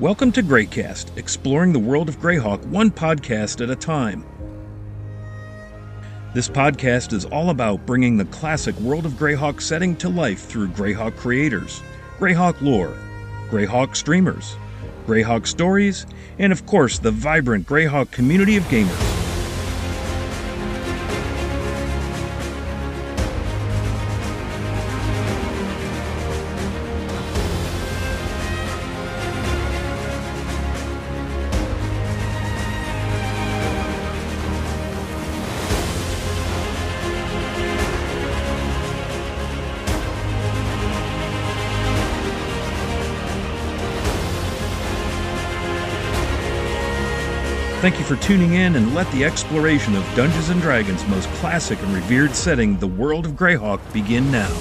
Welcome to Greycast, exploring the world of Greyhawk one podcast at a time. This podcast is all about bringing the classic World of Greyhawk setting to life through Greyhawk creators, Greyhawk lore, Greyhawk streamers, Greyhawk stories, and of course the vibrant Greyhawk community of gamers. Thank you for tuning in and let the exploration of Dungeons and Dragons' most classic and revered setting, the world of Greyhawk, begin now.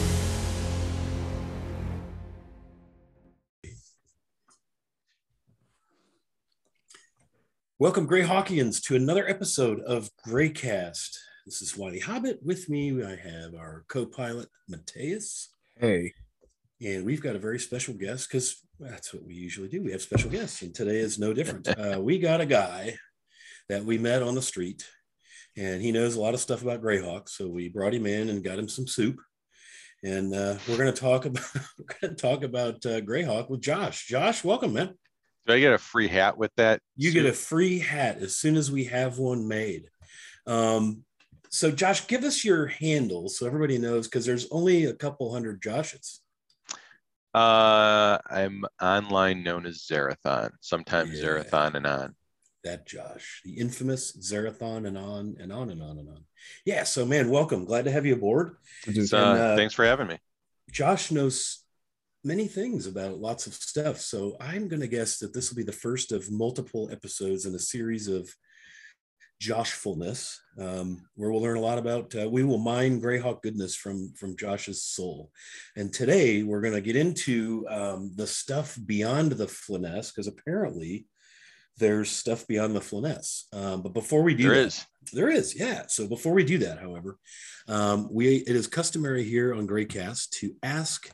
Welcome, Greyhawkians, to another episode of Greycast. This is Wiley Hobbit. With me, I have our co-pilot Mateus, Hey, and we've got a very special guest because that's what we usually do. We have special guests, and today is no different. Uh, we got a guy that we met on the street, and he knows a lot of stuff about Greyhawk. So we brought him in and got him some soup, and uh, we're going to talk about we're going to talk about uh, Greyhawk with Josh. Josh, welcome, man. Do I get a free hat with that? You get a free hat as soon as we have one made. Um, so, Josh, give us your handle so everybody knows because there's only a couple hundred Joshes. Uh, I'm online known as Zerathon, sometimes Yeah. Zerathon and on. That Josh, the infamous Zerathon, and on and on and on and on. Yeah. So, man, welcome. Glad to have you aboard. So, And, uh, thanks for having me. Josh knows many things about lots of stuff. So I'm going to guess that this will be the first of multiple episodes in a series of Joshfulness, um, where we'll learn a lot about. Uh, we will mine Greyhawk goodness from from Josh's soul, and today we're going to get into um, the stuff beyond the Flanaess because apparently there's stuff beyond the Flanaess. Um, but before we do There that, is. there is, yeah. So before we do that, however, um, we it is customary here on Greycast to ask,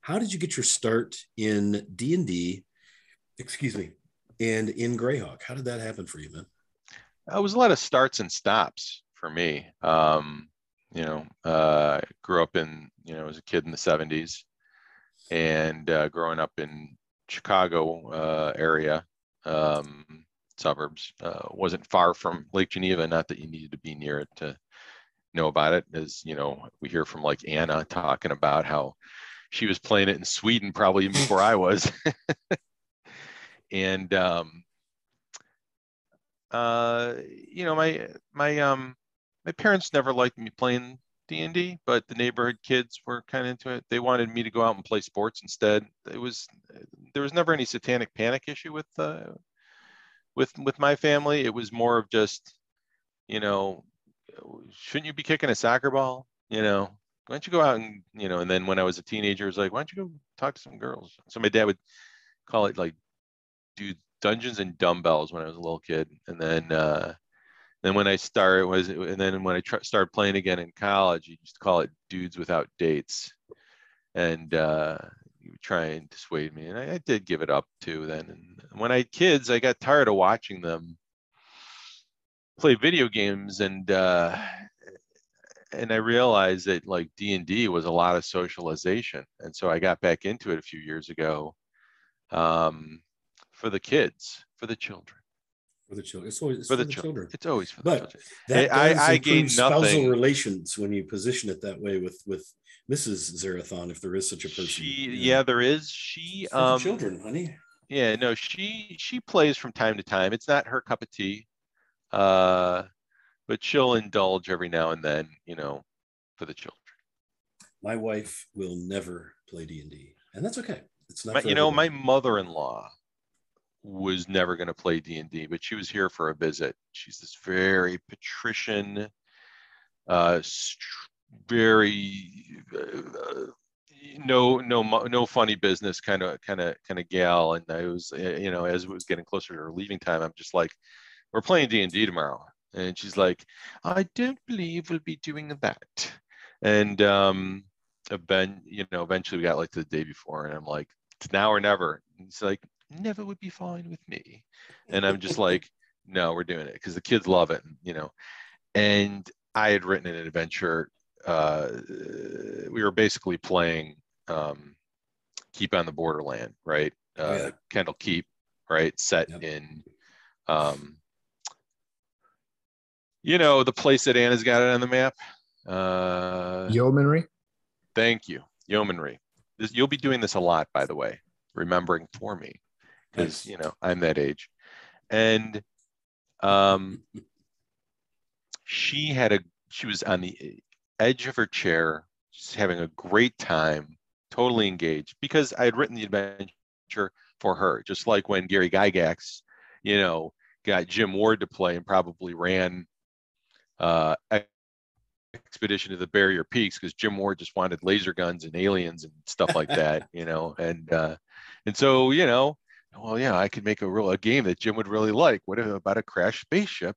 how did you get your start in D and D? Excuse me, and in Greyhawk. How did that happen for you, man? It was a lot of starts and stops for me. Um, you know, uh, grew up in, you know, as a kid in the 70s and uh, growing up in Chicago uh, area, um, suburbs, uh, wasn't far from Lake Geneva. Not that you needed to be near it to know about it, as you know, we hear from like Anna talking about how she was playing it in Sweden probably before I was. and um, uh, you know, my my um my parents never liked me playing D&D, but the neighborhood kids were kind of into it. They wanted me to go out and play sports instead. It was there was never any satanic panic issue with uh, with with my family. It was more of just, you know, shouldn't you be kicking a soccer ball? You know, why don't you go out and you know? And then when I was a teenager, it was like, why don't you go talk to some girls? So my dad would call it like, do Dungeons and Dumbbells when I was a little kid, and then uh, then when I started was and then when I tr- started playing again in college, you used to call it Dudes Without Dates, and uh, you try and dissuade me, and I, I did give it up too. Then, and when I had kids, I got tired of watching them play video games, and uh, and I realized that like D and D was a lot of socialization, and so I got back into it a few years ago. Um, for the kids, for the children, For the children, it's always it's for the, children. It's always for the But children. That I- I gain spousal nothing. relations when you position it that way with with Mrs. Zerathon, if there is such a person. She, know. yeah, there is. She, for the um, children, honey. yeah, no, she she plays from time to time. It's not her cup of tea, uh, but she'll indulge every now and then, you know, for the children. My wife will never play D and D, and that's okay. It's not. My, you know, my mother-in-law was never going to play D&D, but she was here for a visit. She's this very patrician, uh, str- very uh, no no no funny business kind of kind of kind of gal. And I was, uh, you know, as it was getting closer to her leaving time, I'm just like, we're playing D&D tomorrow, and she's like, I don't believe we'll be doing that. And um, ben, you know, eventually we got like to the day before, and I'm like, it's now or never. And he's like, never would be fine with me. And I'm just like, no, we're doing it because the kids love it, you know. And I had written an adventure. Uh, we were basically playing um, Keep on the Borderland, right? Uh, Oh, yeah. Kendall Keep, right? Set Yep. in, um, you know, the place that Anna's got it on the map. Uh, Yeomanry. Thank you, yeomanry. This, you'll be doing this a lot, by the way, remembering for me, because you know I'm that age. And um, she had a she was on the edge of her chair, just having a great time, totally engaged, because I had written the adventure for her, just like when Gary Gygax, you know, got Jim Ward to play and probably ran uh, expedition to the barrier peaks because Jim Ward just wanted laser guns and aliens and stuff like that, you know, and uh, and so you know, well, yeah, I could make a real a game that Jim would really like. What if about a crashed spaceship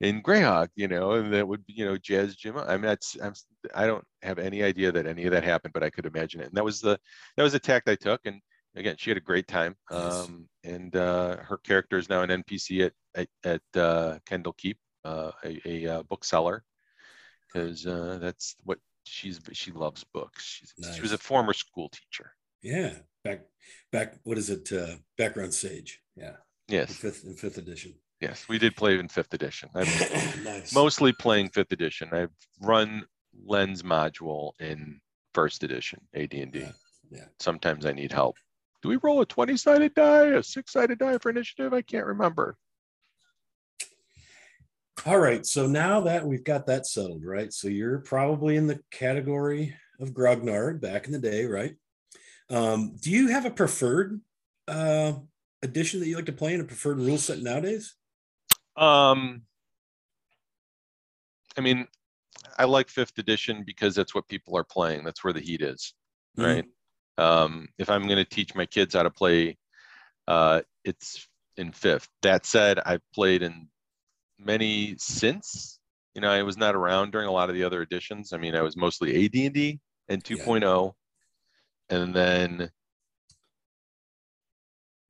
in Greyhawk, you know, and that would you know jazz Jim. I mean, that's I'm I don't have any idea that any of that happened, but I could imagine it, and that was the that was the tact I took, and again, she had a great time. Nice. Um, and uh, her character is now an NPC at at, at uh, Kendall Keep, uh, a, a uh, bookseller because uh, that's what she's she loves books. She's, She was a former school teacher. Yeah, back back. What is it? Uh, background sage. Yeah, in Yes, fifth in fifth edition. yes, we did play in fifth edition. I'm nice. mostly playing fifth edition. I've run Lens module in first edition AD&D. Yeah, yeah. Sometimes I need help. Do we roll a 20 sided die, a six sided die for initiative? I can't remember. All right. So now that we've got that settled, right? So you're probably in the category of Grognard back in the day, right? Um, do you have a preferred uh, edition that you like to play in a preferred rule set nowadays? Um, I mean, I like fifth edition because that's what people are playing. That's where the heat is. Mhm. right? Um, if I'm going to teach my kids how to play, uh, it's in fifth. That said, I've played in many since. You know, I was not around during a lot of the other editions. I mean, I was mostly AD&D and 2.0, and then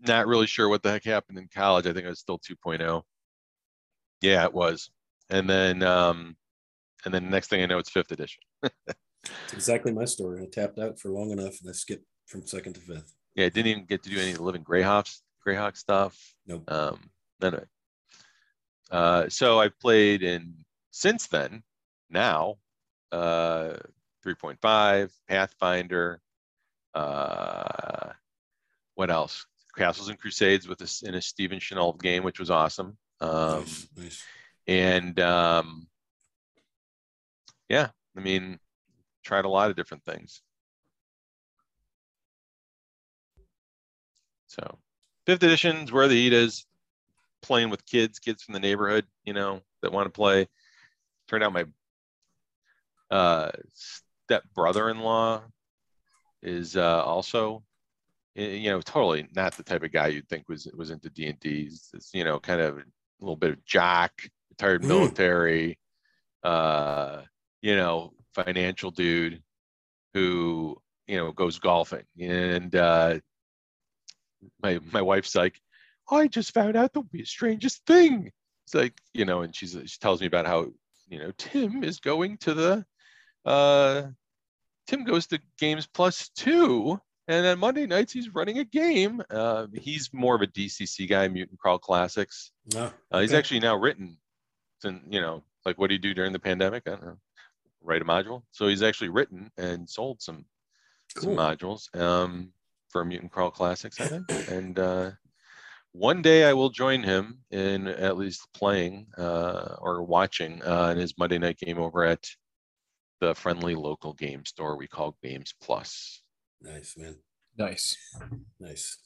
not really sure what the heck happened in college. I think I was still 2.0. Yeah, it was. And then, um, and then next thing I know, it's fifth edition. It's exactly my story. I tapped out for long enough and I skipped from second to fifth. Yeah, I didn't even get to do any of the living Greyhawks, Greyhawk stuff. Nope. Um, none of it. Uh, so I've played in since then, now, uh, 3.5, Pathfinder, uh, what else? Castles and Crusades with a, in a Stephen Chenault game, which was awesome. Um, nice, nice. and um, yeah, I mean, tried a lot of different things. So, fifth edition's where the heat is. Playing with kids, kids from the neighborhood, you know, that want to play. Turned out my uh, step brother-in-law is uh, also, you know, totally not the type of guy you'd think was was into D and D. You know, kind of a little bit of jock, retired Mm. military, uh, you know, financial dude who you know goes golfing and uh my my wife's like i just found out the strangest thing it's like you know and she's she tells me about how you know tim is going to the uh tim goes to games plus two and on monday nights he's running a game uh he's more of a dcc guy mutant crawl classics No, uh, he's okay. actually now written, and you know, like what do you do during the pandemic? I don't know, write a module. So he's actually written and sold some some modules um, for Mutant Crawl Classics, I think. and uh, one day I will join him in at least playing uh, or watching uh, in his Monday night game over at the friendly local game store we call Games Plus. Nice, man. Nice. Nice.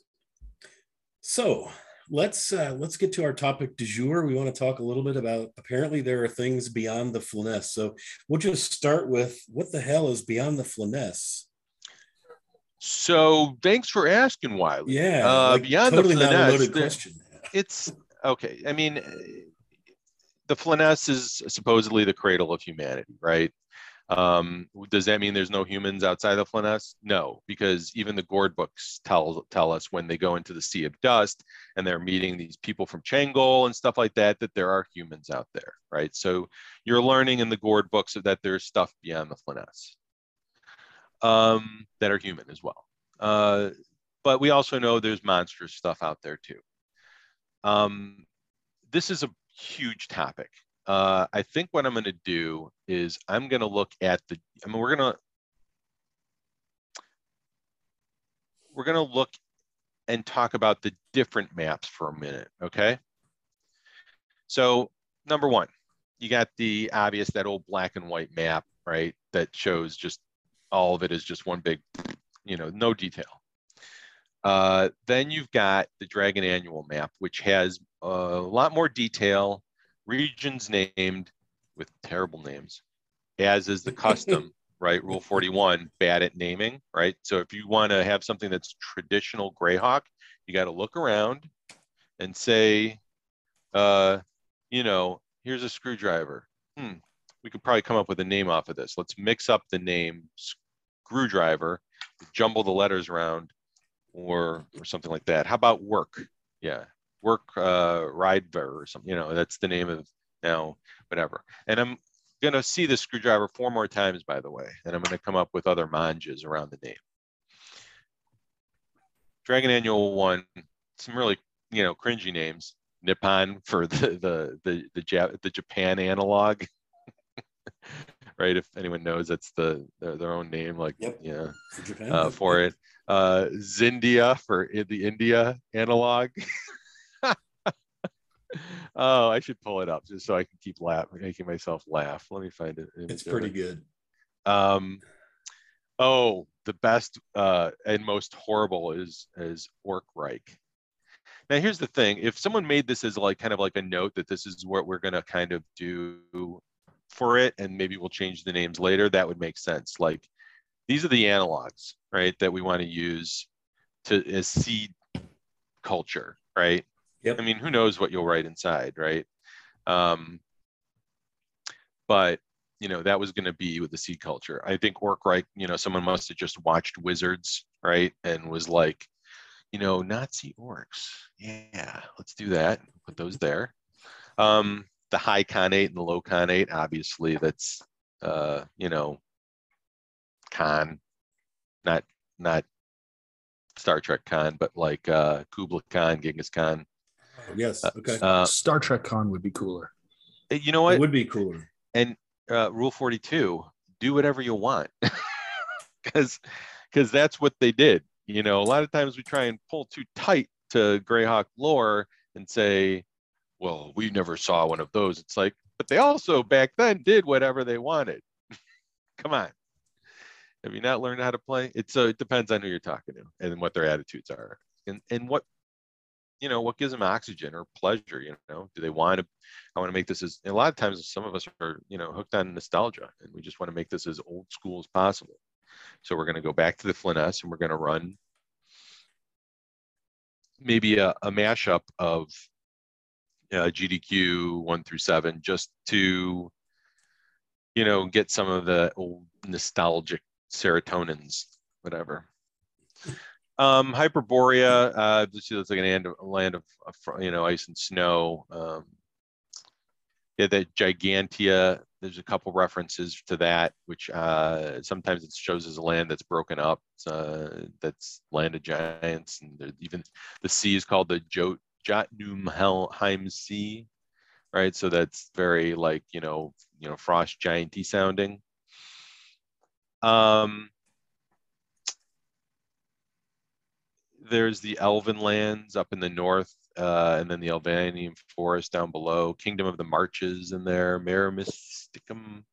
So let's uh, let's get to our topic du jour. We want to talk a little bit about. Apparently, there are things beyond the Flanaess. So we'll just start with what the hell is beyond the Flanaess? So thanks for asking, Wiley. Yeah, Uh, like, beyond totally the not a loaded question. it's okay. I mean, uh, the Flanaess is supposedly the cradle of humanity, right? Um, does that mean there's no humans outside of Flanaess? No, because even the Gord books tell tell us when they go into the Sea of Dust and they're meeting these people from Changol and stuff like that, that there are humans out there, right? So you're learning in the Gord books that there's stuff beyond the Flanaess um, that are human as well. Uh, but we also know there's monstrous stuff out there too. Um, this is a huge topic uh, I think what I'm going to do is I'm going to look at the, I mean, we're going to, we're going to look and talk about the different maps for a minute, okay? So number one, you got the obvious, that old black and white map, right? That shows just all of it is just one big, you know, no detail. Uh, then you've got the Dragon Annual map, which has a lot more detail regions named with terrible names, as is the custom, right? Rule 41, bad at naming, right? So if you want to have something that's traditional Greyhawk, you got to look around and say, uh, you know, here's a screwdriver. Hmm, we could probably come up with a name off of this. Let's mix up the name screwdriver, jumble the letters around, or or something like that. How about work? Yeah, work uh, Ridever or something. You know, that's the name of now, whatever. And I'm gonna see the screwdriver four more times, by the way, and I'm gonna come up with other manjas around the name. Dragon Annual one, some really you know cringy names. Nippon for the the the the, Jap- the Japan analog. right if anyone knows that's the their, their own name like yep. yeah for, uh, for it uh zindia for the india analog oh, I should pull it up just so I can keep laughing, making myself laugh. Let me find it. It's pretty good. Um, oh, the best uh, and most horrible is is Orc Reich. Now, here's the thing: if someone made this as like kind of like a note that this is what we're gonna kind of do for it, and maybe we'll change the names later, that would make sense. Like these are the analogs, right, that we want to use to as seed culture, right? Yep. I mean, who knows what you'll write inside, right? Um, but you know that was going to be with the seed culture. I think Orc-Reich, you know, someone must have just watched Wizards, right, and was like, you know, Nazi orcs. Yeah, let's do that. Put those there. Um, the high Khanate and the low Khanate, obviously, that's uh, you know, con, not not Star Trek con, but like uh, Kubla Khan, Genghis Khan. Yes. Uh, okay. Uh, Star Trek Con would be cooler. You know what? It would be cooler. And uh, Rule 42, do whatever you want. Because because that's what they did. You know, a lot of times we try and pull too tight to Greyhawk lore and say, well, we never saw one of those. It's like, but they also back then did whatever they wanted. Come on. Have you not learned how to play? It's uh, it depends on who you're talking to and what their attitudes are and, and what you know what gives them oxygen or pleasure you know? Do they want to i want to make this as a lot of times some of us are you know hooked on nostalgia and we just want to make this as old school as possible. So we're going to go back to the Flanaess and we're going to run maybe a, a mashup of uh, gdq 1 through 7 just to you know get some of the old nostalgic serotonins whatever um, Hyperborea, uh, this looks like an land of, land of, of, you know, ice and snow. Um, yeah, that Gigantia, there's a couple references to that, which uh, sometimes it shows as a land that's broken up. Uh, that's land of giants. And even the sea is called the jo- Jotunheim Sea, right? So that's very like, you know, you know, frost gianty sounding. Um, there's the Elven lands up in the north, uh, and then the Elvanian forest down below. Kingdom of the Marches in there, Mare Mysticum,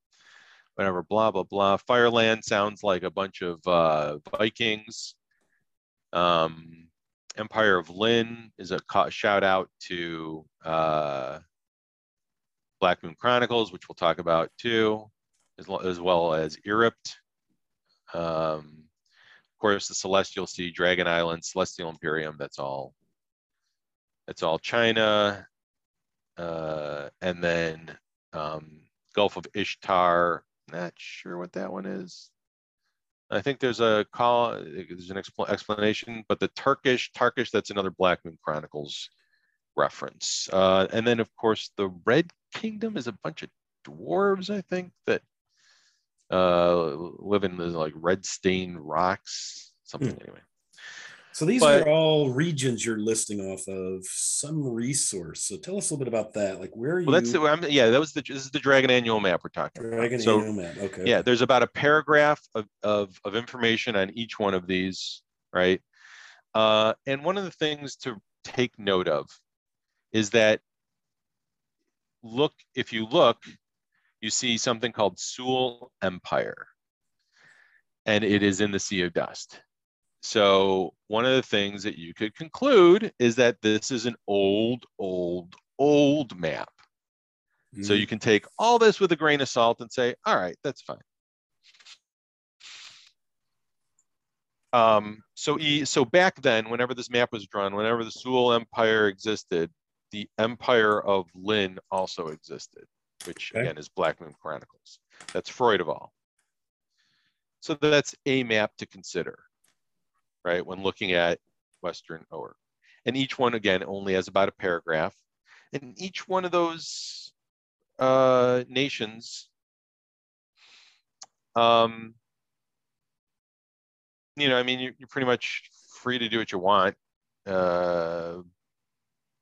whatever, blah, blah, blah. Fireland sounds like a bunch of uh, Vikings. Um, Empire of Lyn is a shout out to uh, Black Moon Chronicles, which we'll talk about too, as, as well as Egypt. Um, course, the Celestial Sea, Dragon Island, Celestial Imperium. That's all. That's all China, uh, and then um, Gulf of Ishtar, not sure what that one is. I think there's a call, there's an expl- explanation, but the Turkish, Turkish, that's another Black Moon Chronicles reference. Uh, and then, of course, the Red Kingdom is a bunch of dwarves, I think, that uh, live in the like red stained rocks, something Hmm. anyway. So these But- are all regions you're listing off of some resource. So tell us a little bit about that. Like where are you? Well, that's the, I'm, yeah, that was the, this is the Dragon Annual Map we're talking about. Dragon So, Annual Map. Okay. yeah there's about a paragraph of, of, of information on each one of these right uh, and one of the things to take note of is that look if you look you see something called Suel Empire and it is in the Sea of Dust so one of the things that you could conclude is that this is an old old old map so Mm. you can take all this with a grain of salt and say, all right, that's fine. Um, so, e, so back then, whenever this map was drawn, whenever the Suel Empire existed, the Empire of Lin also existed, which Okay. again is Black Moon Chronicles. That's Froideval. So that's a map to consider, right? When looking at Western Oer. And each one, again, only has about a paragraph. And each one of those uh, nations, um, you know, I mean, you're, you're pretty much free to do what you want. Uh,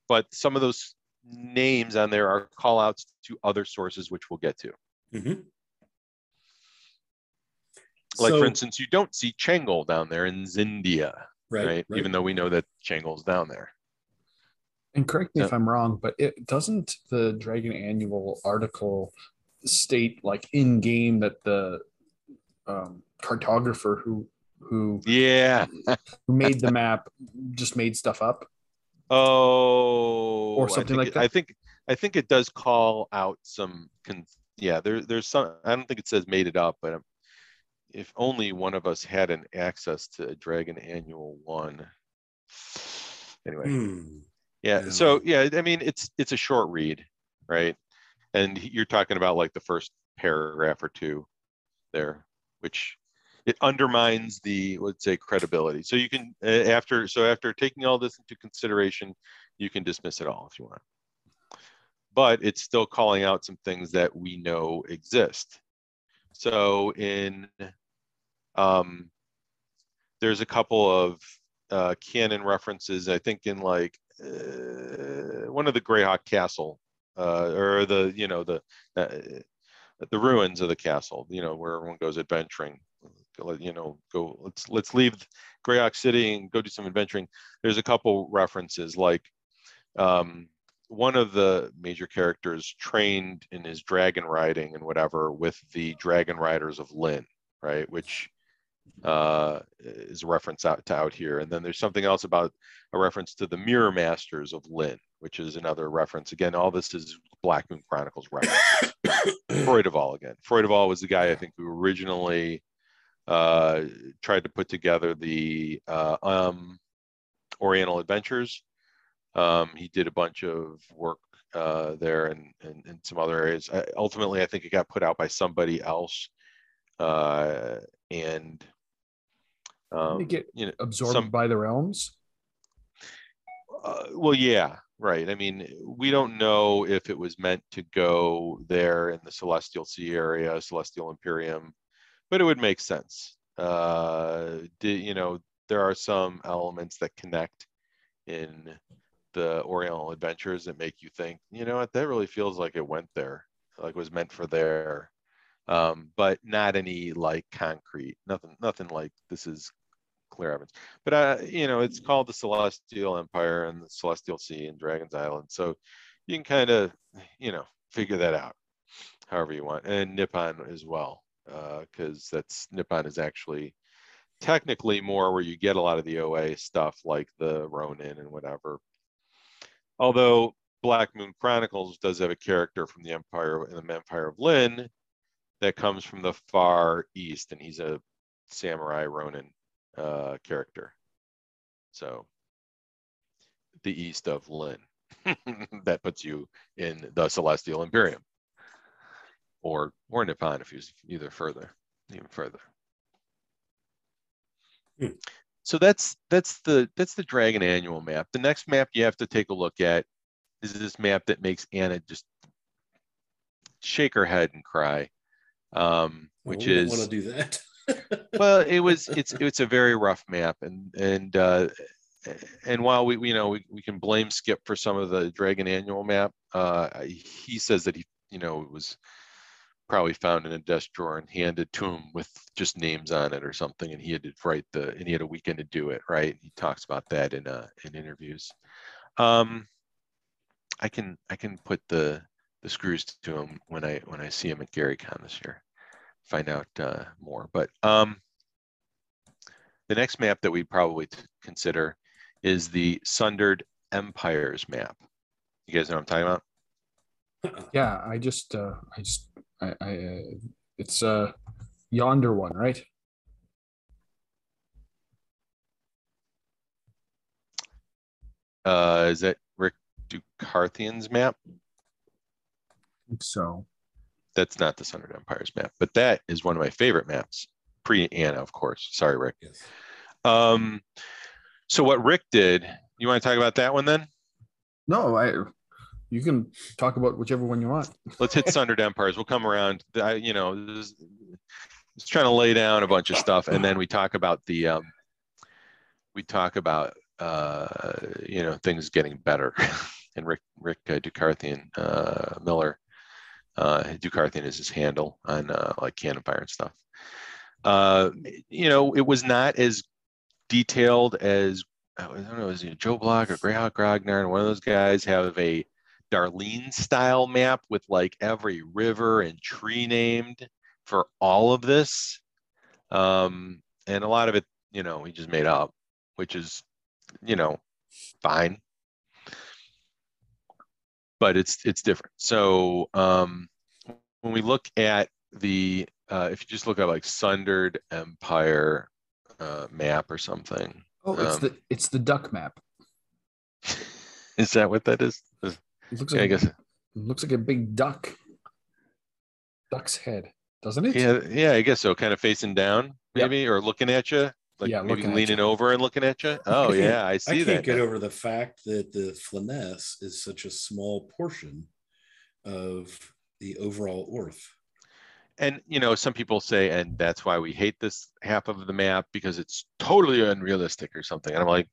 but some of those names on there are call outs to other sources, which we'll get to. Mhm. Like, So- for instance, you don't see Changol down there in Zindia, right, right? right. Even though we know that Changol's down there. And correct me if I'm wrong, but it doesn't the Dragon Annual article state like in game that the um, cartographer who who Yeah. who made the map just made stuff up? Oh, Or something like it- that? I think I think it does call out some. Con- yeah, there, there's some. I don't think it says made it up, but um, if only one of us had an access to a Dragon Annual One. Anyway, Hmm. yeah. Yeah. So yeah, I mean, it's it's a short read, right? And you're talking about like the first paragraph or two there, which it undermines the let's say credibility. So you can after so after taking all this into consideration, you can dismiss it all if you want. But it's still calling out some things that we know exist. So in um, there's a couple of uh, canon references. I think in like uh, one of the Greyhawk Castle uh, or the you know the uh, the ruins of the castle. You know where everyone goes adventuring. You know, go let's let's leave Greyhawk City and go do some adventuring. There's a couple references like um, one of the major characters trained in his dragon riding and whatever with the dragon riders of Lin, right? Which uh, is a reference out to out here. And then there's something else about a reference to the Mirror Masters of Lin, which is another reference. Again, all this is Black Moon Chronicles reference Froideval again. Froideval was the guy I think who originally uh, tried to put together the uh, um, Oriental Adventures. Um, he did a bunch of work uh, there and, and, and some other areas. I, ultimately, I think it got put out by somebody else. Uh, and um, get you know, absorbed some- by the realms? uh, well, yeah, right. I mean, we don't know if it was meant to go there in the Celestial Sea area, Celestial Imperium, but it would make sense. Uh, di- you know, there are some elements that connect in the Oriental Adventures that make you think, you know what, that really feels like it went there, like was meant for there. Um, but not any like concrete, nothing, nothing like this is clear evidence. But uh, you know, it's called the Celestial Empire and the Celestial Sea and Dragon's Island. So you can kind of, you know, figure that out however you want. And Nippon as well, because that's Nippon is actually technically more where you get a lot of the OA stuff like the Ronin and whatever. Although Black Moon Chronicles does have a character from the Empire in the Empire of Lin that comes from the far east, and he's a samurai Ronin uh, character. So the east of Lin. that puts you in the Celestial Imperium. Or or Nippon if he was either further, even further. Hmm. So that's that's the that's the Dragon Annual map. The next map you have to take a look at is this map that makes Anna just shake her head and cry, um, which don't is want to do that. well it was it's it's a very rough map and and uh and while we you know we, we can blame skip for some of the dragon annual map uh he says that he you know it was probably found in a desk drawer and handed to him with just names on it or something and he had to write the and he had a weekend to do it right he talks about that in uh in interviews um i can i can put the the screws to him when i when i see him at garycon this year find out uh, more. But um, the next map that we probably consider is the Sundered Empires map. You guys know what I'm talking about? Yeah, I just, uh, I just, I, I uh, it's uh, yonder one, right? Uh, is that Rick Ducarthian's map? So, That's not the Sundered Empires map, but that is one of my favorite maps. Pre Anna, of course. Sorry, Rick. yes. Um, so what Rick did, you want to talk about that one then? no, I, you can talk about whichever one you want. let's hit Sundered Empires. We'll come around. I, you know, just trying to lay down a bunch of stuff, and then we talk about the, um, we talk about, uh, you know, things getting better. and Rick Rick uh, Ducarthian uh, Miller, uh, Ducarthian is his handle on uh, like Canonfire and stuff. Uh, you know, it was not as detailed as I don't know, is it Joe Bloch or Greyhawk Ragnar, and one of those guys have a Darlene style map with like every river and tree named for all of this. Um, and a lot of it, you know, he just made up, which is, you know, fine. But it's it's different. So um, when we look at the, uh, if you just look at like Sundered Empire uh, map or something, Oh, it's Um, the it's the duck map. is that what that is? It looks Yeah, like I guess. it looks like a big duck. Duck's head, doesn't it? Yeah, yeah, I guess so. Kind of facing down, Yep. maybe, or looking at you, like Yeah, maybe looking leaning over and looking at you. Oh can't- yeah, I I see can't that. get over the fact that the Flanaess is such a small portion of the overall Oerth. And you know, some people say, and that's why we hate this half of the map because it's totally unrealistic or something. And I'm like,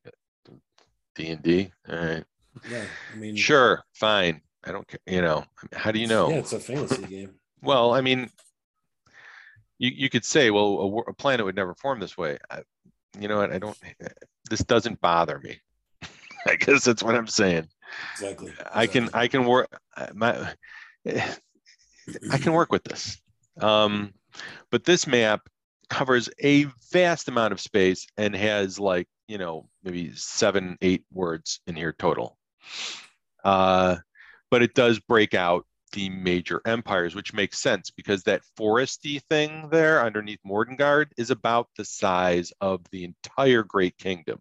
D and D, all right, Yeah, I mean, sure, fine. I don't care. You know, how do you know? Yeah, it's a fantasy game. Well, I mean, you, you could say, well, a, a planet would never form this way. I, you know what? I don't, this doesn't bother me. I guess that's what I'm saying. Exactly. I can, I can work, my, I can work with this. Um, but this map covers a vast amount of space and has like, you know, maybe seven, eight words in here total. Uh, but it does break out the major empires, which makes sense because that foresty thing there underneath Mordengard is about the size of the entire Great Kingdom.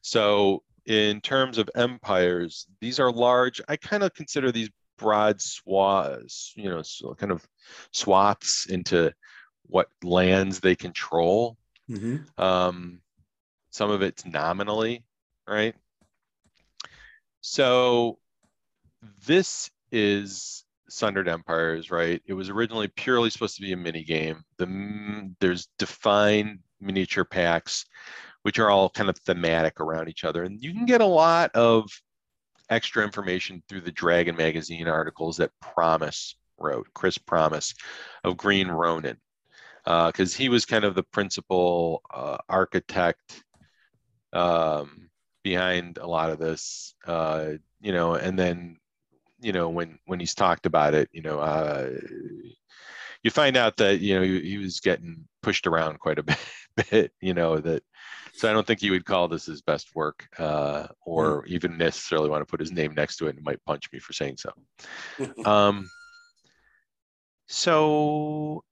So, in terms of empires, these are large. I kind of consider these broad swaths, you know, so kind of swaths into what lands they control. Mhm. Um, some of it's nominally, right? So this is Sundered Empires, right? It was originally purely supposed to be a mini game. The there's defined miniature packs, which are all kind of thematic around each other, and you can get a lot of extra information through the Dragon magazine articles that Pramas wrote, Chris Pramas of Green Ronin, because he was kind of the principal uh, architect um, behind a lot of this, uh, you know, and then, you know, when when he's talked about it, you know, uh, you find out that you know he, he was getting pushed around quite a bit, bit, you know, that. So I don't think he would call this his best work, uh, or even necessarily want to put his name next to it and might punch me for saying so. Um, so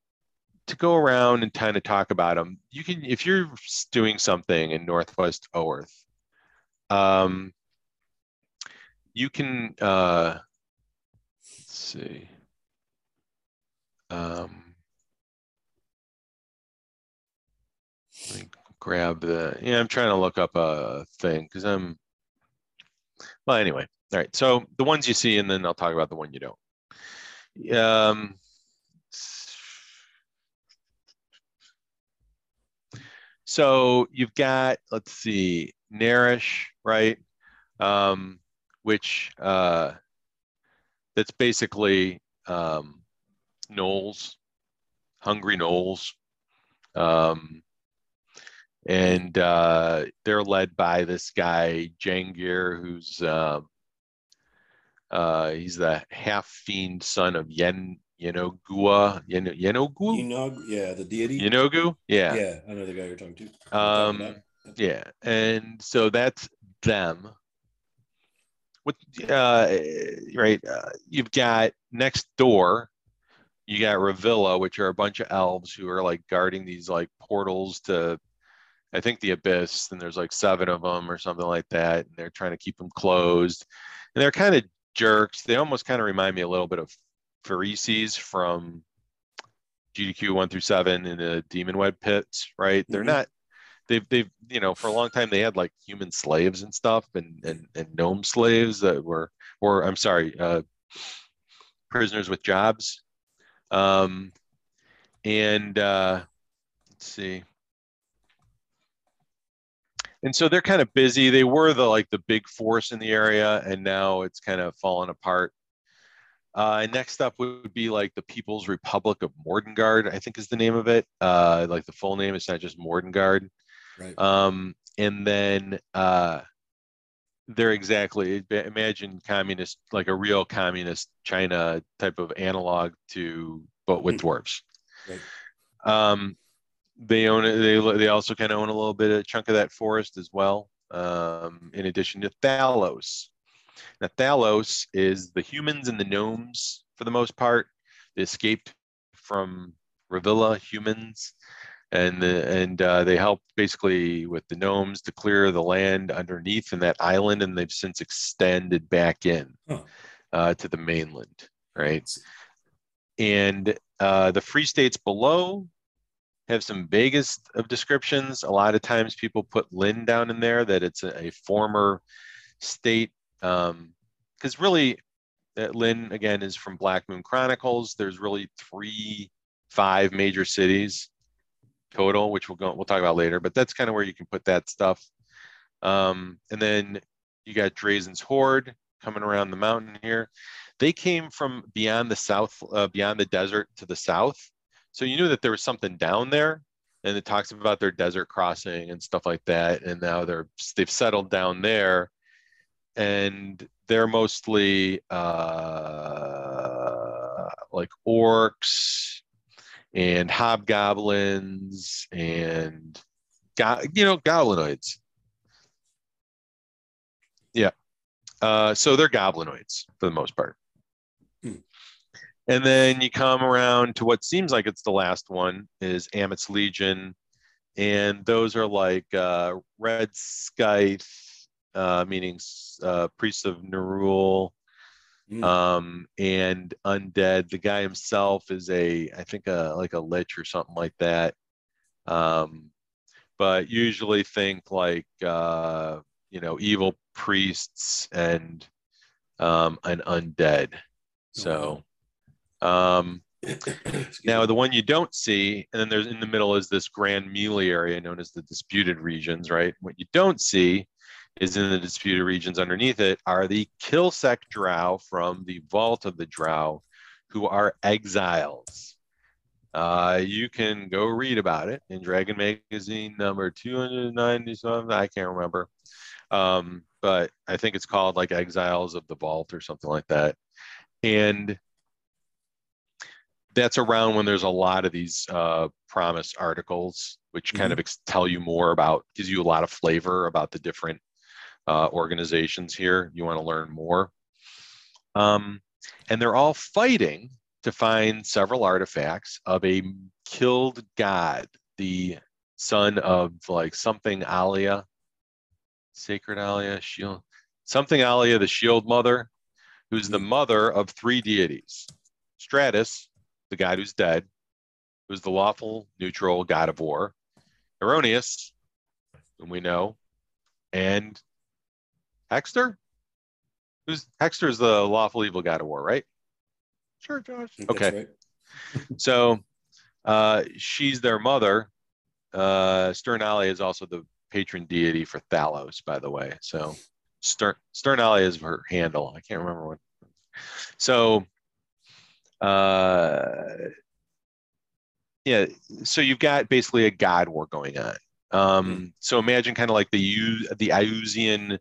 to go around and kind of talk about them, you can if you're doing something in Northwest Oerth, um, you can uh, let's see. Um, let me grab the, yeah, I'm trying to look up a thing because I'm, well, anyway. All right. So the ones you see, and then I'll talk about the one you don't. Um, so you've got, let's see, Narish, right? Um, which uh, that's basically um, gnolls, hungry gnolls. Um, and uh, they're led by this guy Jangir, who's um, uh, he's the half fiend son of Yen Yenogua Yen, Yeenoghu Enog, yeah, the deity. Yeenoghu, yeah, yeah, I know the guy you're talking to. um, yeah, and so that's them. What uh, right? Uh, you've got next door. You got Ravilla, which are a bunch of elves who are like guarding these like portals to I think the abyss, and there's like seven of them or something like that, and they're trying to keep them closed. And they're kind of jerks. They almost kind of remind me a little bit of Pharisees from GDQ one through seven in the demon web pits, right? They're Mhm. not. They've they've you know for a long time they had like human slaves and stuff and and, and gnome slaves that were or I'm sorry, uh, prisoners with jobs. Um, and uh, let's see and so they're kind of busy. They were the like the big force in the area, and now it's kind of fallen apart. Uh, next up would be like the People's Republic of Mordengard, I think is the name of it. Uh, like the full name, it's not just Mordengard. Right. Um, and then uh, they're exactly imagine communist, like a real communist China type of analog to, but with Hmm. dwarves. Right. Um, they own it. They they also kind of own a little bit of a chunk of that forest as well. Um, in addition to Thalos. Now Thalos is the humans and the gnomes for the most part. They escaped from Ravilla humans, and the, and uh, they helped basically with the gnomes to clear the land underneath in that island, and they've since extended back in Huh. uh, to the mainland, right? And uh, the free states below have some vaguest of descriptions. A lot of times people put Lynn down in there that it's a, a former state. Because really, uh, Lynn, again, is from Black Moon Chronicles. There's really three, five major cities total, which we'll go, we'll talk about later, but that's kind of where you can put that stuff. Um, and then you got Drazen's Horde coming around the mountain here. They came from beyond the south, uh, beyond the desert to the south. So you knew that there was something down there, and it talks about their desert crossing and stuff like that. And now they're they've settled down there, and they're mostly uh, like orcs and hobgoblins and go- you know goblinoids. Yeah, uh, so they're goblinoids for the most part. Hmm. And then you come around to what seems like it's the last one is Amit's Legion, and those are like uh, Red Scythe, uh, meaning uh, priests of Nerul, Mm. um, and undead. The guy himself is a, I think, a like a lich or something like that. Um, but usually think like uh, you know evil priests and um, an undead. So. Um, now, the one you don't see, and then there's in the middle is this grand melee area known as the disputed regions, right? What you don't see is in the disputed regions underneath it are the Killsec Drow from the Vault of the Drow, who are exiles. Uh, you can go read about it in Dragon Magazine number 297. I can't remember. Um, but I think it's called like Exiles of the Vault or something like that. And that's around when there's a lot of these uh, Pramas articles, which kind of ex- tell you more about, gives you a lot of flavor about the different uh, organizations here. You want to learn more. Um, and they're all fighting to find several artifacts of a killed god, the son of like something Alia, sacred Alia, shield, something Alia, the shield mother, who's the mother of three deities Stratis, the god who's dead, who's the lawful neutral god of war, Heironeous, whom we know, and Hextor. Who's Hextor's the lawful evil god of war, right? Sure, Josh. I think that's Okay. right. So uh, she's their mother. Uh, Sternalia is also the patron deity for Thalos, by the way. So Stern Sternalia is her handle. I can't remember what. So uh, yeah, so you've got basically a god war going on. Um, so imagine kind of like the U- the Iusian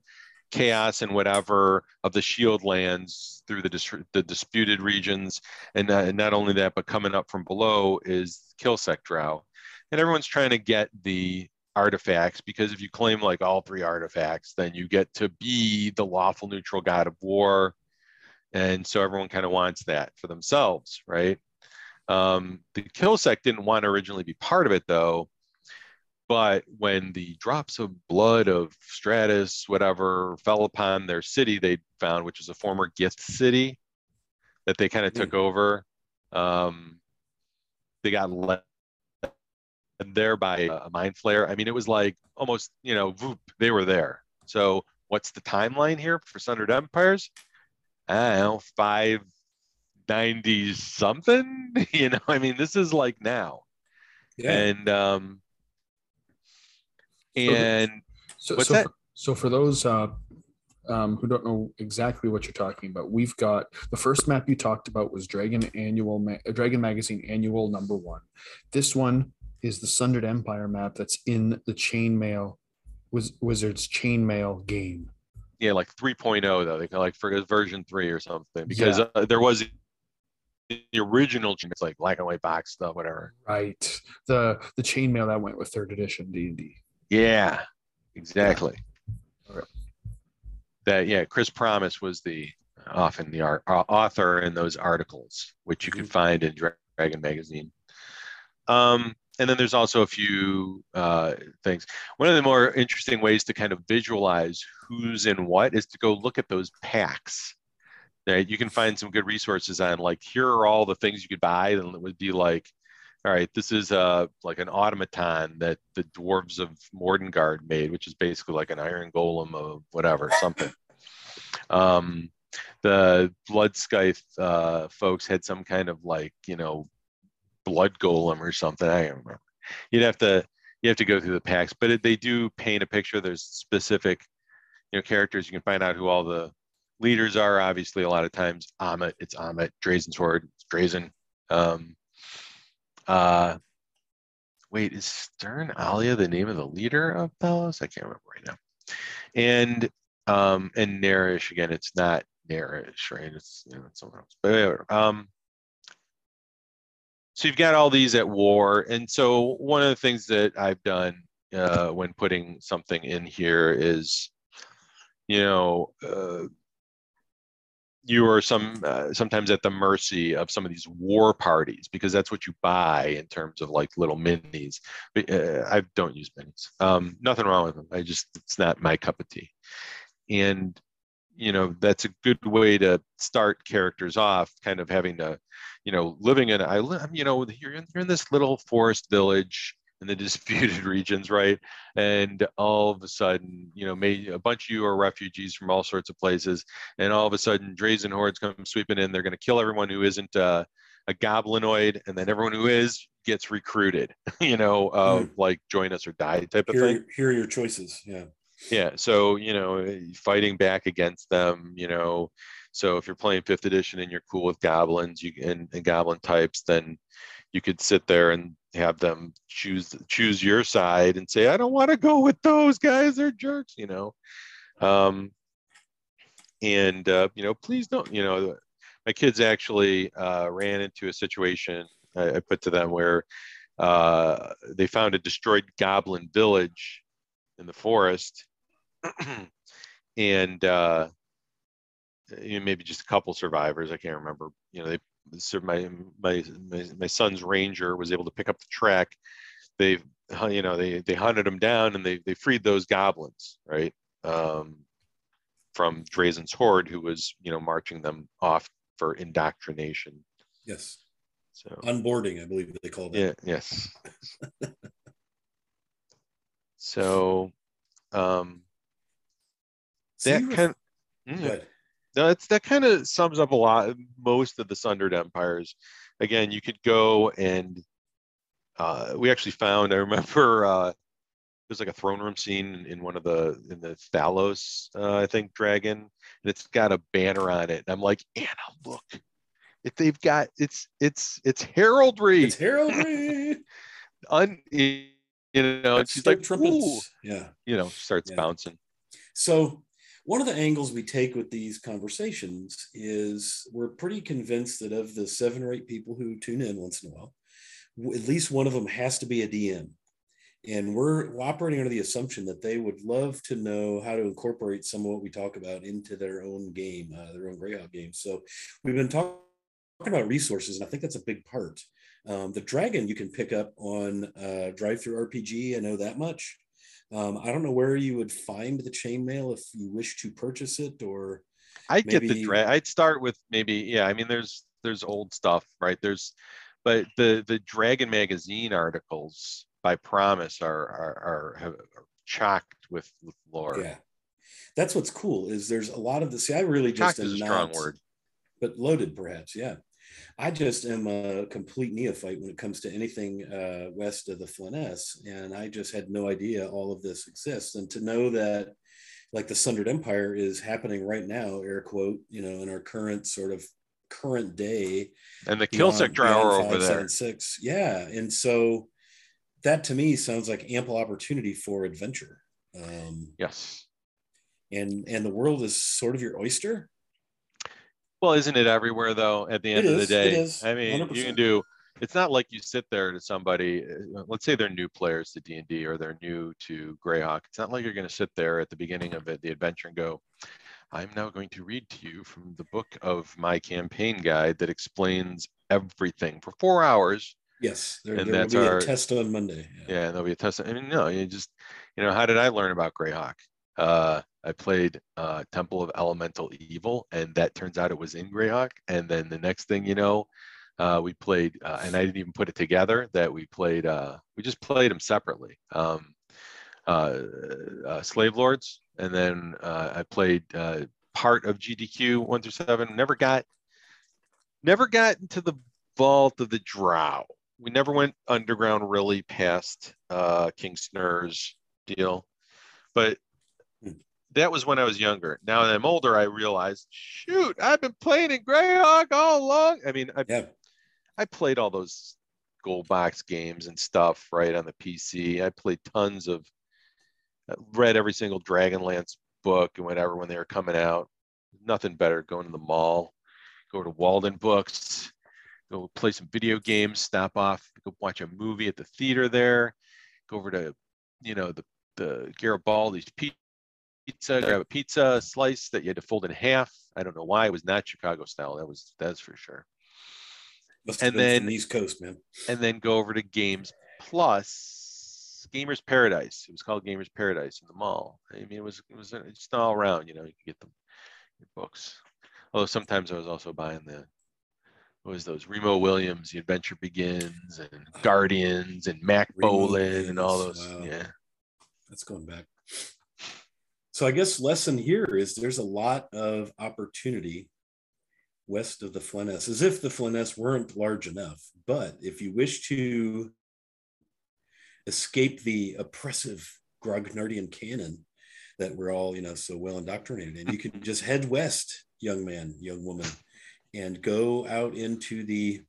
chaos and whatever of the shield lands through the dis- the disputed regions. And uh, not only that, but coming up from below is Killsec Drow, and everyone's trying to get the artifacts because if you claim like all three artifacts, then you get to be the lawful neutral god of war, and so everyone kind of wants that for themselves, right? Um, the Killsec didn't want to originally be part of it though, but when the drops of blood of Stratis, whatever, fell upon their city, they found, which is a former gift city that they kind of took over. Um, they got led there by a mind flayer. I mean, it was like almost, you know, whoop, they were there. So, what's the timeline here for Sundered Empires? I don't know, 590 something. You know, I mean, this is like now. Yeah. And, um, and So, What's so, that? For, so for those uh, um, who don't know exactly what you're talking about, we've got the first map you talked about was Dragon Annual, Ma- Dragon Magazine Annual Number One. This one is the Sundered Empire map that's in the Chainmail Wiz- Wizards Chainmail game. yeah, like 3.0 though. They call like for version three or something because Yeah. uh, there was the original, it's like black and white box stuff, whatever. Right. The the Chainmail that went with third edition D and D. Yeah, exactly. That yeah, Chris Pramas was the often the art, uh, author in those articles, which you can Mhm. find in Dragon Magazine. Um, and then there's also a few uh, things. One of the more interesting ways to kind of visualize who's in what is to go look at those packs. Right? You can find some good resources on like here are all the things you could buy, and it would be like, all right, this is uh like an automaton that the dwarves of Mordengard made, which is basically like an iron golem of whatever something. Um, the Bloodscythe uh, folks had some kind of like you know blood golem or something. I don't remember. You'd have to you have to go through the packs, but it, they do paint a picture. There's specific you know characters. You can find out who all the leaders are. Obviously, a lot of times Amit, it's Amit. Drazen's Horde, it's Drazen. Um, uh, wait, is Stern Alia the name of the leader of Thalos? I can't remember right now. And um, and Narish again, it's not Narish, right? It's you know it's someone else. But whatever. Um, so you've got all these at war, and so one of the things that I've done uh, when putting something in here is, you know, uh, you are some uh, sometimes at the mercy of some of these war parties because that's what you buy in terms of like little minis. But, uh, I don't use minis. Um, nothing wrong with them. I just it's not my cup of tea. And you know that's a good way to start characters off, kind of having to, you know, living in I you know you're in, you're in this little forest village in the disputed regions, right? And all of a sudden, you know, may, a bunch of you are refugees from all sorts of places, and all of a sudden, Drazen hordes come sweeping in. They're going to kill everyone who isn't uh, a goblinoid, and then everyone who is gets recruited. you know, uh, Mm. like join us or die type of Here, thing. here are your choices. Yeah. Yeah. So, you know, fighting back against them, you know, so if you're playing fifth edition and you're cool with goblins you and, and goblin types, then you could sit there and have them choose choose your side and say, I don't want to go with those guys, they're jerks, you know. Um and uh, you know, please don't, you know, my kids actually uh, ran into a situation I, I put to them where uh, they found a destroyed goblin village in the forest and uh you know, maybe just a couple survivors i can't remember you know they my, my my my son's ranger was able to pick up the track they you know they they hunted them down and they they freed those goblins right um from Drazen's horde who was you know marching them off for indoctrination Yes. So Onboarding, I believe they call that. yeah, yes. so um So that kind Go Mm, no, that's that kind of sums up a lot most of the sundered empires again you could go and uh we actually found i remember uh there's like a throne room scene in, one of the in the Thalos, uh, I think, dragon, and it's got a banner on it. And I'm like, Anna, look, if they've got it's it's it's heraldry, It's heraldry. un, you know. And she's like, trumpets. Ooh, Yeah. you know, starts Yeah. bouncing. So, one of the angles we take with these conversations is we're pretty convinced that of the seven or eight people who tune in once in a while, at least one of them has to be a DM. And we're operating under the assumption that they would love to know how to incorporate some of what we talk about into their own game, uh, their own Greyhawk game. So, we've been talk- talking about resources, and I think that's a big part. Um, the dragon you can pick up on uh, Drive Through RPG. I know that much. Um, I don't know where you would find the chainmail if you wish to purchase it, or I'd get the maybe- I'd start with maybe yeah. I mean, there's there's old stuff, right? There's, but the the Dragon magazine articles by Pramas are are are, are chocked with with lore. yeah, that's what's cool. Is there's a lot of the see. I really just chocked is a strong word. but loaded perhaps. Yeah, I just am a complete neophyte when it comes to anything uh, west of the Flanaess, and I just had no idea all of this exists. And to know that, like the Sundered Empire is happening right now, air quote, you know, in our current sort of current day And the beyond drawer over there. 576. Yeah. And so that to me sounds like ample opportunity for adventure. Um, Yes. and and the world is sort of your oyster. Well, isn't it everywhere though? At the end of the is, it day, is, I mean, you 100%. can do. It's not like you sit there to somebody. uh, Let's say they're new players to D and D or they're new to Greyhawk. It's not like you're going to sit there at the beginning of it, the adventure, and go, "I'm now going to read to you from the book of my campaign guide that explains everything for four hours." Yes, there, And there will that's be our- a test on Monday. Yeah, and there'll be a test. I mean, no, you just, you know, how did I learn about Greyhawk? Uh, I played uh, Temple of Elemental Evil, and that turns out it was in Greyhawk. And then the next thing you know, uh, we played, uh, and I didn't even put it together that we played. Uh, we just played them separately. Um, uh, uh, Slave Lords, and then uh, I played part of GDQ one through seven. Never got, never got into the vault of the Drow we never went underground really past King Snurre's deal. But. That was when I was younger. Now that I'm older, I realized, shoot, I've been playing in Greyhawk all along. I mean, I Yeah, I played all those gold box games and stuff right on the PC. I played tons of uh, read every single Dragonlance book and whatever when they were coming out. Nothing better going to the mall, go to Walden Books, go play some video games, stop off, go watch a movie at the theater there, go over to, you know, the the Garibaldi's pizza, grab a pizza slice that you had to fold in half. I don't know why it was not Chicago style. That was that's for sure. must And then- the East Coast, man. and then go over to Games Plus, Gamers Paradise. It was called Gamers Paradise in the mall. I mean, it was it was just all around. You know, you could get them your books. Although sometimes I was also buying the what was those Remo Williams, The Adventure Begins, and ah. Guardians, and Mac Remo Bolan, and all those. wow. Yeah, That's going back. So I guess lesson here is there's a lot of opportunity west of the Flanaess, as if the Flanaess weren't large enough. But if you wish to escape the oppressive Grognardian canon that we're all, you know, so well indoctrinated in, you can just head west, young man, young woman, and go out into the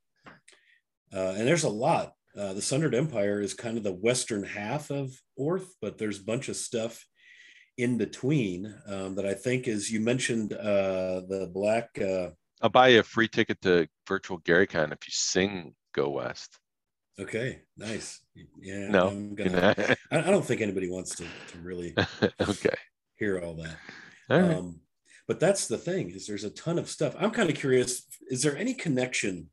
uh, and there's a lot. Uh, the Sundered Empire is kind of the western half of Oerth, but there's a bunch of stuff in between um, that I think is you mentioned uh, the black. Uh, I'll buy you a free ticket to Virtual GaryCon if you sing "Go West." okay, nice. Yeah, No, I'm gonna. I, I don't think anybody wants to, to really okay. hear all that. All right. Um, but that's the thing is there's a ton of stuff. I'm kind of curious. Is there any connection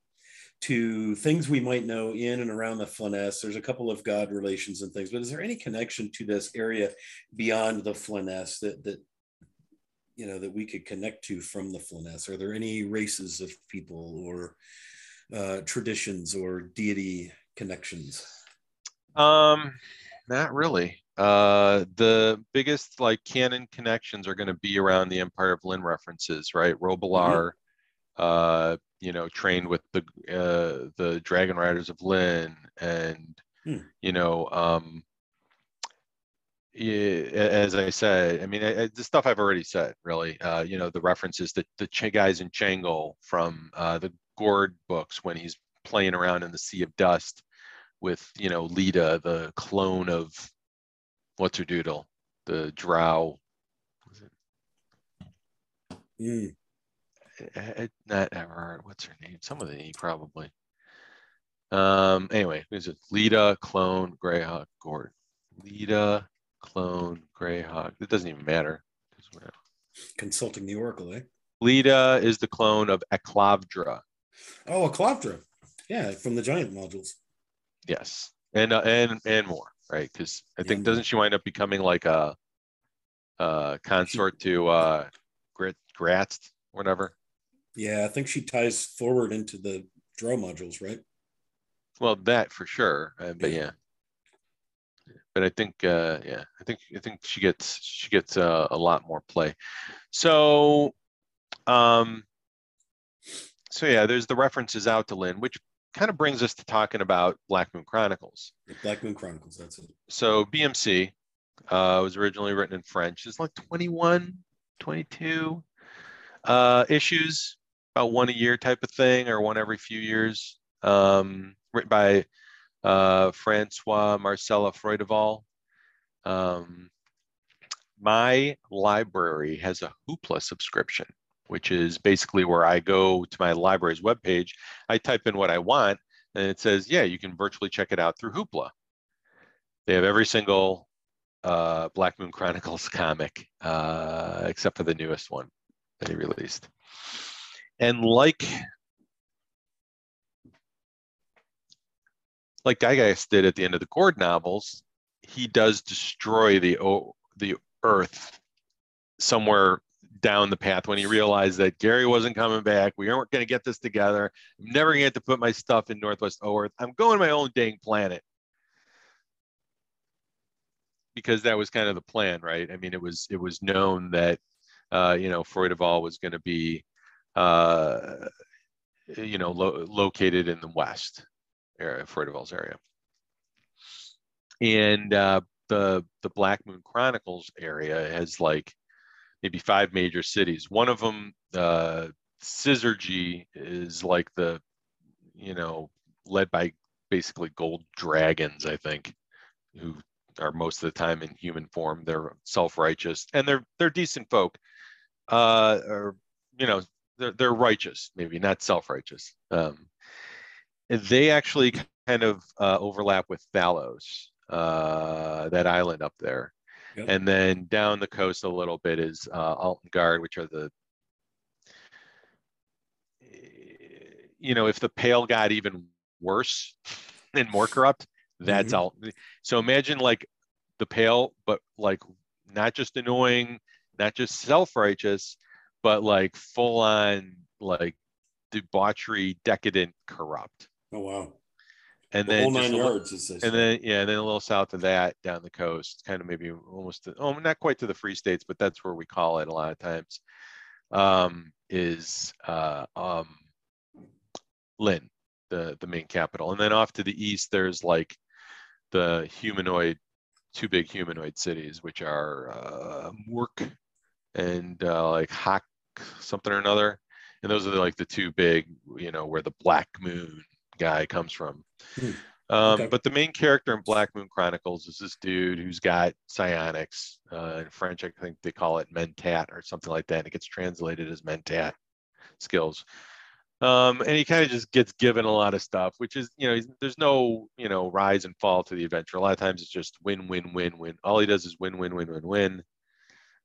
to things we might know in and around the Flanaess? There's a couple of God relations and things, but is there any connection to this area beyond the Flanaess that that you know that we could connect to from the Flanaess? Are there any races of people or uh, traditions or deity connections? Um, not really. Uh, the biggest like canon connections are going to be around the Empire of Lynn references, right? Robilar, uh, you know, trained with the uh, the Dragon Riders of Lynn, and Hmm. you know, um, yeah, as I said, I mean, I, I- the stuff I've already said, really. Uh, you know, the references that the Ch- guys in Changle from uh, the Gord books when he's playing around in the Sea of Dust with, you know, Leda, the clone of what's her doodle, the Drow. Mm, Not Everard. What's her name? Some of the E probably. Um. Anyway, who's it? Leda, clone, Greyhawk, Gord. Leda, clone, Greyhawk. It doesn't even matter. Consulting the Oracle, eh? Leda is the clone of Eclavdra. Oh, a Clavdra. Yeah, from the giant modules. Yes, and uh, and and more, right? Because I think Yeah. doesn't she wind up becoming like a, uh consort to uh, Grit Gratz, whatever. Yeah, I think she ties forward into the draw modules, right? Well, that for sure. Uh, but yeah. But I think, uh, yeah, I think I think she gets she gets uh, a lot more play. So, um, so yeah, there's the references out to Lynn, which kind of brings us to talking about Black Moon Chronicles. The Black Moon Chronicles, that's it. So BMC uh, was originally written in French. It's like 21, 22 uh, issues, about one a year type of thing, or one every few years. Um, written by uh, Francois Marcela-Froideval. Um, my library has a Hoopla subscription, which is basically where I go to my library's webpage. I type in what I want, and it says, yeah, you can virtually check it out through Hoopla. They have every single uh, Black Moon Chronicles comic, uh, except for the newest one that he released. And like like Gygax did at the end of the Gord novels, he does destroy the the Oerth somewhere down the path when he realized that Gary wasn't coming back. We weren't going to get this together. I'm never going to to put my stuff in Northwest Oerth. I'm going my own dang planet because that was kind of the plan, right? I mean, it was it was known that uh, you know Froideval was going to be uh, you know lo- located in the West area, Froideval's area, and uh, the the Black Moon Chronicles area has like maybe five major cities. One of them, uh, is like the you know led by basically gold dragons, I think, who are most of the time in human form. They're self-righteous and they're they're decent folk. Uh, or you know, they're they're righteous, maybe not self-righteous. Um, they actually kind of uh, overlap with Thalos, uh, that island up there. Yep. And then down the coast a little bit is uh, Altengard, which are the, you know, if the Pale got even worse and more corrupt, that's all. So imagine like the Pale, but like not just annoying, not just self-righteous, but like full on like debauchery, decadent, corrupt. Oh wow. And The then nine little- yards, and then yeah, and then a little south of that, down the coast, kind of maybe almost to, oh, not quite to the Free States, but that's where we call it a lot of times. Um, is uh, um, Lynn, the the main capital, and then off to the east, there's like the humanoid, two big humanoid cities, which are uh, Murk and uh, like Hak something or another, and those are the, like the two big, you know, where the Black Moon guy comes from. Hmm. Um, Okay. But the main character in Black Moon Chronicles is this dude who's got psionics. Uh, in French, I think they call it mentat or something like that. And it gets translated as mentat skills. Um, and he kind of just gets given a lot of stuff, which is, you know, he's, there's no, you know, rise and fall to the adventure. A lot of times it's just win, win, win, win. All he does is win, win, win, win, win.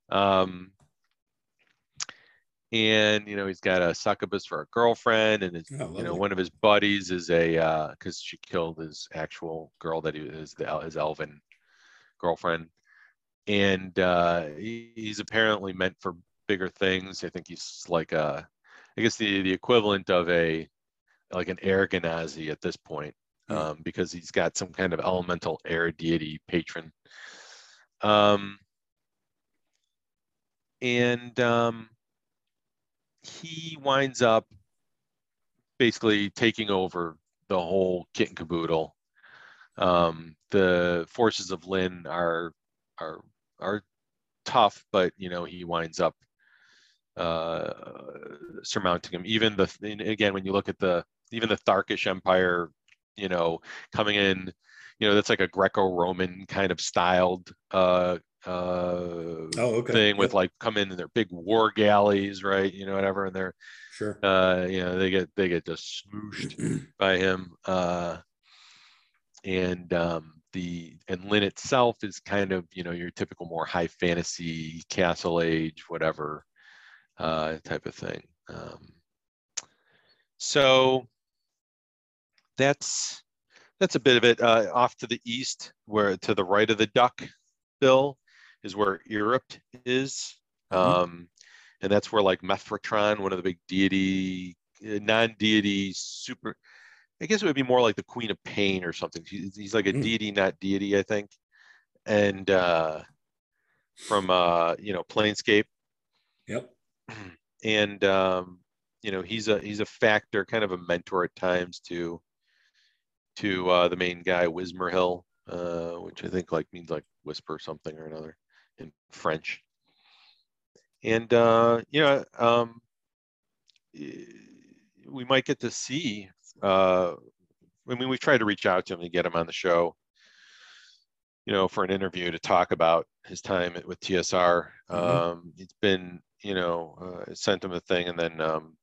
Um, and you know he's got a succubus for a girlfriend, and his, Oh, you know, one of his buddies is a because she killed his actual girl that he is the his elven girlfriend, and uh, he, he's apparently meant for bigger things. I think he's like a, I guess the the equivalent of a like an air at this point, Hmm. um, because he's got some kind of elemental air deity patron. Um, and um, he winds up basically taking over the whole kit and caboodle. Um, the forces of Lynn are are are tough, but you know he winds up uh, surmounting him. Even the again, when you look at the even the Tharkish Empire, you know, coming in, you know, that's like a Greco-Roman kind of styled uh, uh, Oh, okay. thing with Yep, like come in in their big war galleys, right? You know, whatever, and they're sure. uh, you know, they get they get just smooshed by him. Uh, and um, the and Lynn itself is kind of you know your typical more high fantasy castle age whatever uh, type of thing. Um, so that's that's a bit of it. Uh, off to the east, where to the right of the duck bill is where Europe is. Mhm. Um, and that's where like Mephatron, one of the big deity, uh, non-deity super, I guess it would be more like the Queen of Pain or something. He's, he's like a Mm. deity, not deity, I think. And uh, from uh, you know Planescape, Yep. and um, you know he's a he's a factor, kind of a mentor at times to to uh, the main guy Wismerhill, uh, which I think like means like whisper something or another in French. And uh, you know, um, we might get to see. Uh, I mean, we've tried to reach out to him to get him on the show. You know, for an interview to talk about his time with TSR. Mhm. Um, it's been, you know, uh, sent him a thing, and then um,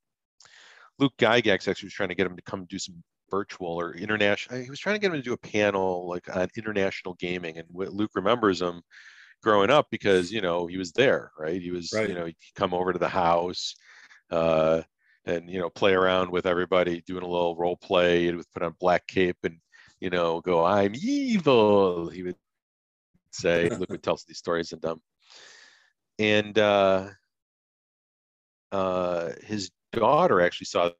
Luke Gygax actually was trying to get him to come do some virtual or international. He was trying to get him to do a panel like on international gaming, and what Luke remembers him growing up because you know he was there, right? He was, Right. you know, he'd come over to the house, uh, and you know, play around with everybody, doing a little role play. He would put on black cape and you know, go, "I'm evil." He would say, Luke would tell us these stories, and um, and uh, uh, his daughter actually saw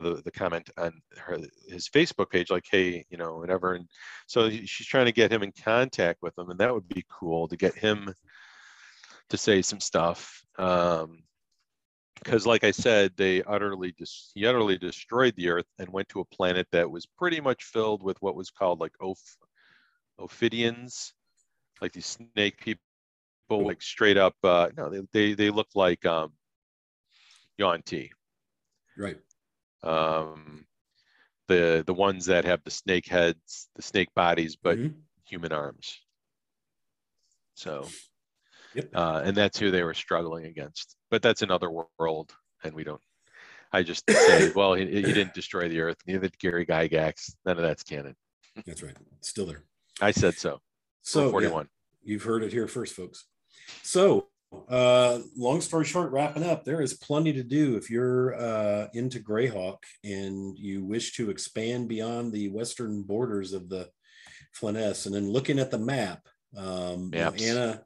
the, the comment on her his Facebook page, like, hey, you know, whatever. And so she's trying to get him in contact with him, and that would be cool to get him to say some stuff. Um, because, like I said, they utterly dis- he utterly destroyed the Oerth and went to a planet that was pretty much filled with what was called like oph- ophidians, like these snake people, like straight up. Uh, no, they they they look like um, Yuan-Ti Right. Um, the the ones that have the snake heads, the snake bodies, but Mhm. human arms. So, Yep. uh, and that's who they were struggling against. But that's another world, and we don't. I just say, well, he, he didn't destroy the Oerth. Neither did Gary Gygax. None of that's canon. That's right. Still there. I said so. So Rule yeah, 41. you've heard it here first, folks. So, uh, long story short, wrapping up, there is plenty to do if you're uh, into Greyhawk and you wish to expand beyond the western borders of the Flanaess. And then looking at the map, um, Maps. Anna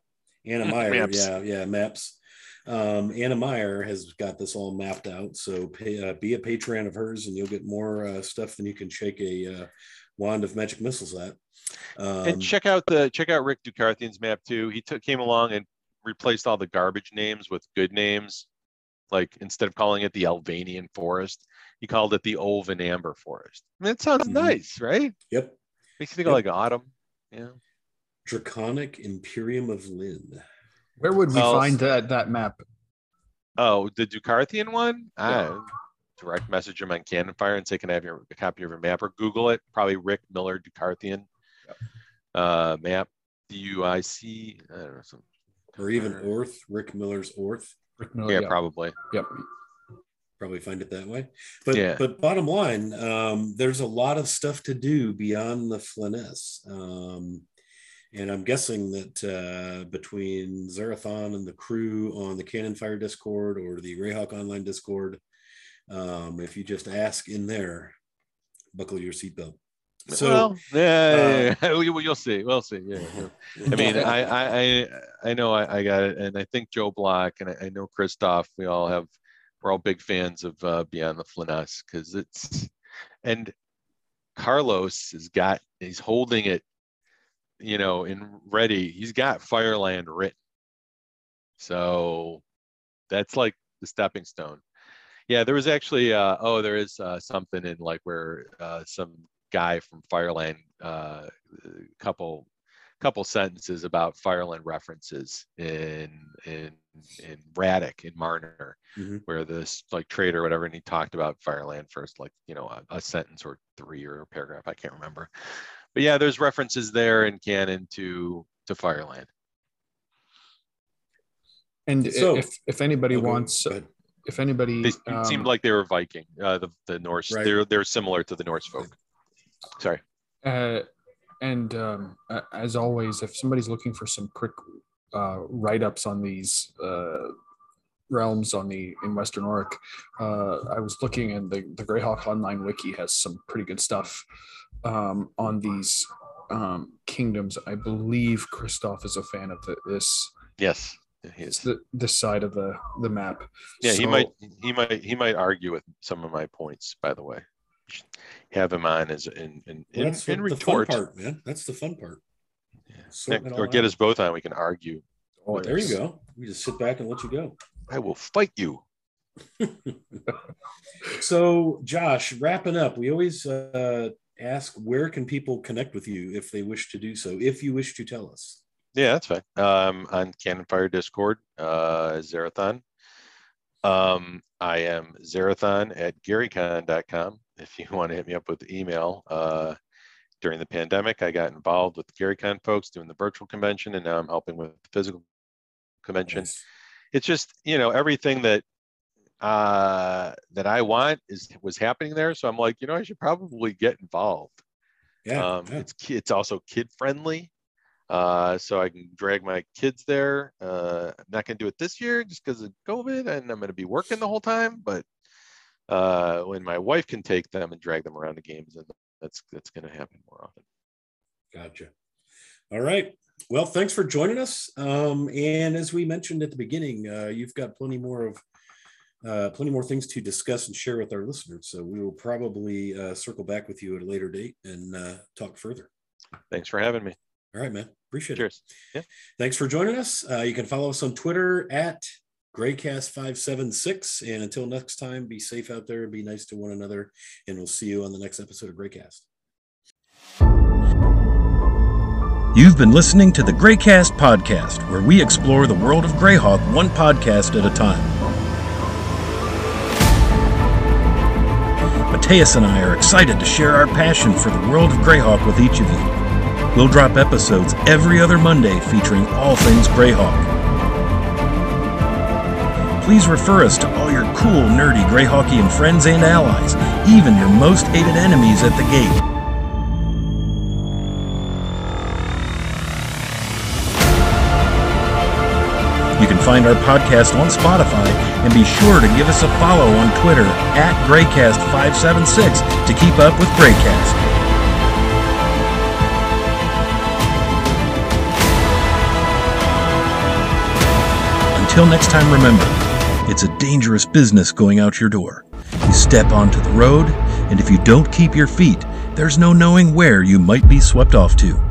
Anna Meyer, Maps. yeah, yeah, maps. Um, Anna Meyer has got this all mapped out. So pay, uh, be a patron of hers, and you'll get more uh, stuff than you can shake a uh, wand of magic missiles at. Um, and check out the check out Rick Ducarthian's map too. He took came along and replaced all the garbage names with good names. Like instead of calling it the Albanian Forest, he called it the Olvan Amber Forest. I mean, it sounds Mhm. nice, right? yep. Makes you think Yep. of like autumn. Yeah. Draconic Imperium of Lynn. Where would we Well, find that that map? Oh, the Ducarthian one? Yeah. I direct message him on Canonfire and say, can I have your a copy of your map or Google it? Probably Rick Miller Ducarthian uh, map. D U I C. I don't know. Some, Or even Oerth, Rick Miller's Oerth. Rick Miller, yeah, yep, probably. Yep. Probably find it that way. But Yeah. but bottom line, um, there's a lot of stuff to do beyond the Flanaess. Um, and I'm guessing that uh, between Zerathon and the crew on the Canonfire Discord or the Greyhawk Online Discord, um, if you just ask in there, buckle your seatbelt. So uh, well, yeah, yeah, yeah. We- you'll see. We'll see. Yeah. yeah. I mean, I, I, I, I know I, I got it, and I think Joe Bloch and I, I know Christoph. We all have, we're all big fans of uh, Beyond the Flanaess because it's and Carlos has got he's holding it, you know, in ready. He's got Fireland written. So that's like the stepping stone. Yeah, there was actually uh, oh, there is uh, something in like where uh, some guy from Fireland, uh, couple couple sentences about Fireland references in in in Radek in Marner, mm-hmm. where this like trader or whatever, and he talked about Fireland first, like you know a, a, sentence or three or a paragraph, I can't remember. But yeah, there's references there in canon to to Fireland. And so, if if anybody okay, wants, if anybody, they um, seemed like they were Viking, uh, the the Norse. Right. They're they're similar to the Norse folk. Sorry. Uh, and um, as always, if somebody's looking for some quick uh, write ups on these uh, realms on the in Western Oerth, uh, I was looking, and the the Greyhawk Online wiki has some pretty good stuff um, on these um, kingdoms. I believe Christoph is a fan of the, this. Yes. It's the this side of the the map. Yeah, so, he might he might he might argue with some of my points. By the way, have him on as in in, well, in, in retort. part, man. That's the fun part. Yeah. Or get out. us both on. We can argue. Oh, there you go. We just sit back and let you go. I will fight you. so, Josh, wrapping up, we always uh, ask where can people connect with you if they wish to do so, if you wish to tell us. Yeah, that's fine. Um, on Canonfire Discord, uh, Zerathon. Um, I am Zerathon at GaryCon.com if you want to hit me up with email. Uh, during the pandemic, I got involved with the GaryCon folks doing the virtual convention, and now I'm helping with the physical convention. Nice. It's just you know everything that uh, that I want is was happening there, so I'm like, you know, I should probably get involved. Yeah, um, yeah. it's it's also kid friendly, uh, so I can drag my kids there. Uh, I'm not gonna do it this year just because of COVID, and I'm gonna be working the whole time, but uh, when my wife can take them and drag them around the games, and that's that's going to happen more often. Gotcha. All right. Well, thanks for joining us. Um, and as we mentioned at the beginning, uh, you've got plenty more of uh, plenty more things to discuss and share with our listeners. So we will probably uh, circle back with you at a later date and uh, talk further. Thanks for having me. All right, man. Appreciate Cheers. it. Cheers. Yeah. Thanks for joining us. Uh, you can follow us on Twitter at Graycast576. And until next time, be safe out there be nice to one another. And we'll see you on the next episode of Graycast. You've been listening to the Graycast podcast, where we explore the world of Greyhawk one podcast at a time. Mateus and I are excited to share our passion for the world of Greyhawk with each of you. We'll drop episodes every other Monday featuring all things Greyhawk please refer us to all your cool, nerdy Greyhawkian friends and allies, even your most hated enemies at the gate. You can find our podcast on Spotify and be sure to give us a follow on Twitter at Graycast576 to keep up with Graycast. Until next time, remember it's a dangerous business going out your door. You step onto the road, and if you don't keep your feet, there's no knowing where you might be swept off to.